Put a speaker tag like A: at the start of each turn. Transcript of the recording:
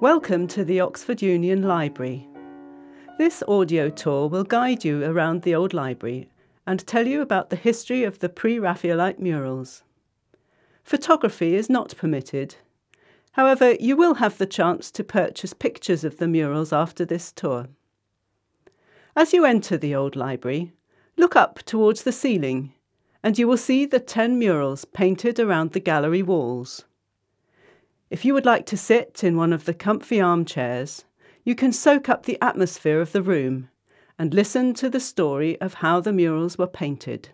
A: Welcome to the Oxford Union Library. This audio tour will guide you around the old library and tell you about the history of the pre Raphaelite murals. Photography is not permitted. However, you will have the chance to purchase pictures of the murals after this tour. As you enter the old library, look up towards the ceiling and you will see the 10 murals painted around the gallery walls. If you would like to sit in one of the comfy armchairs, you can soak up the atmosphere of the room and listen to the story of how the murals were painted.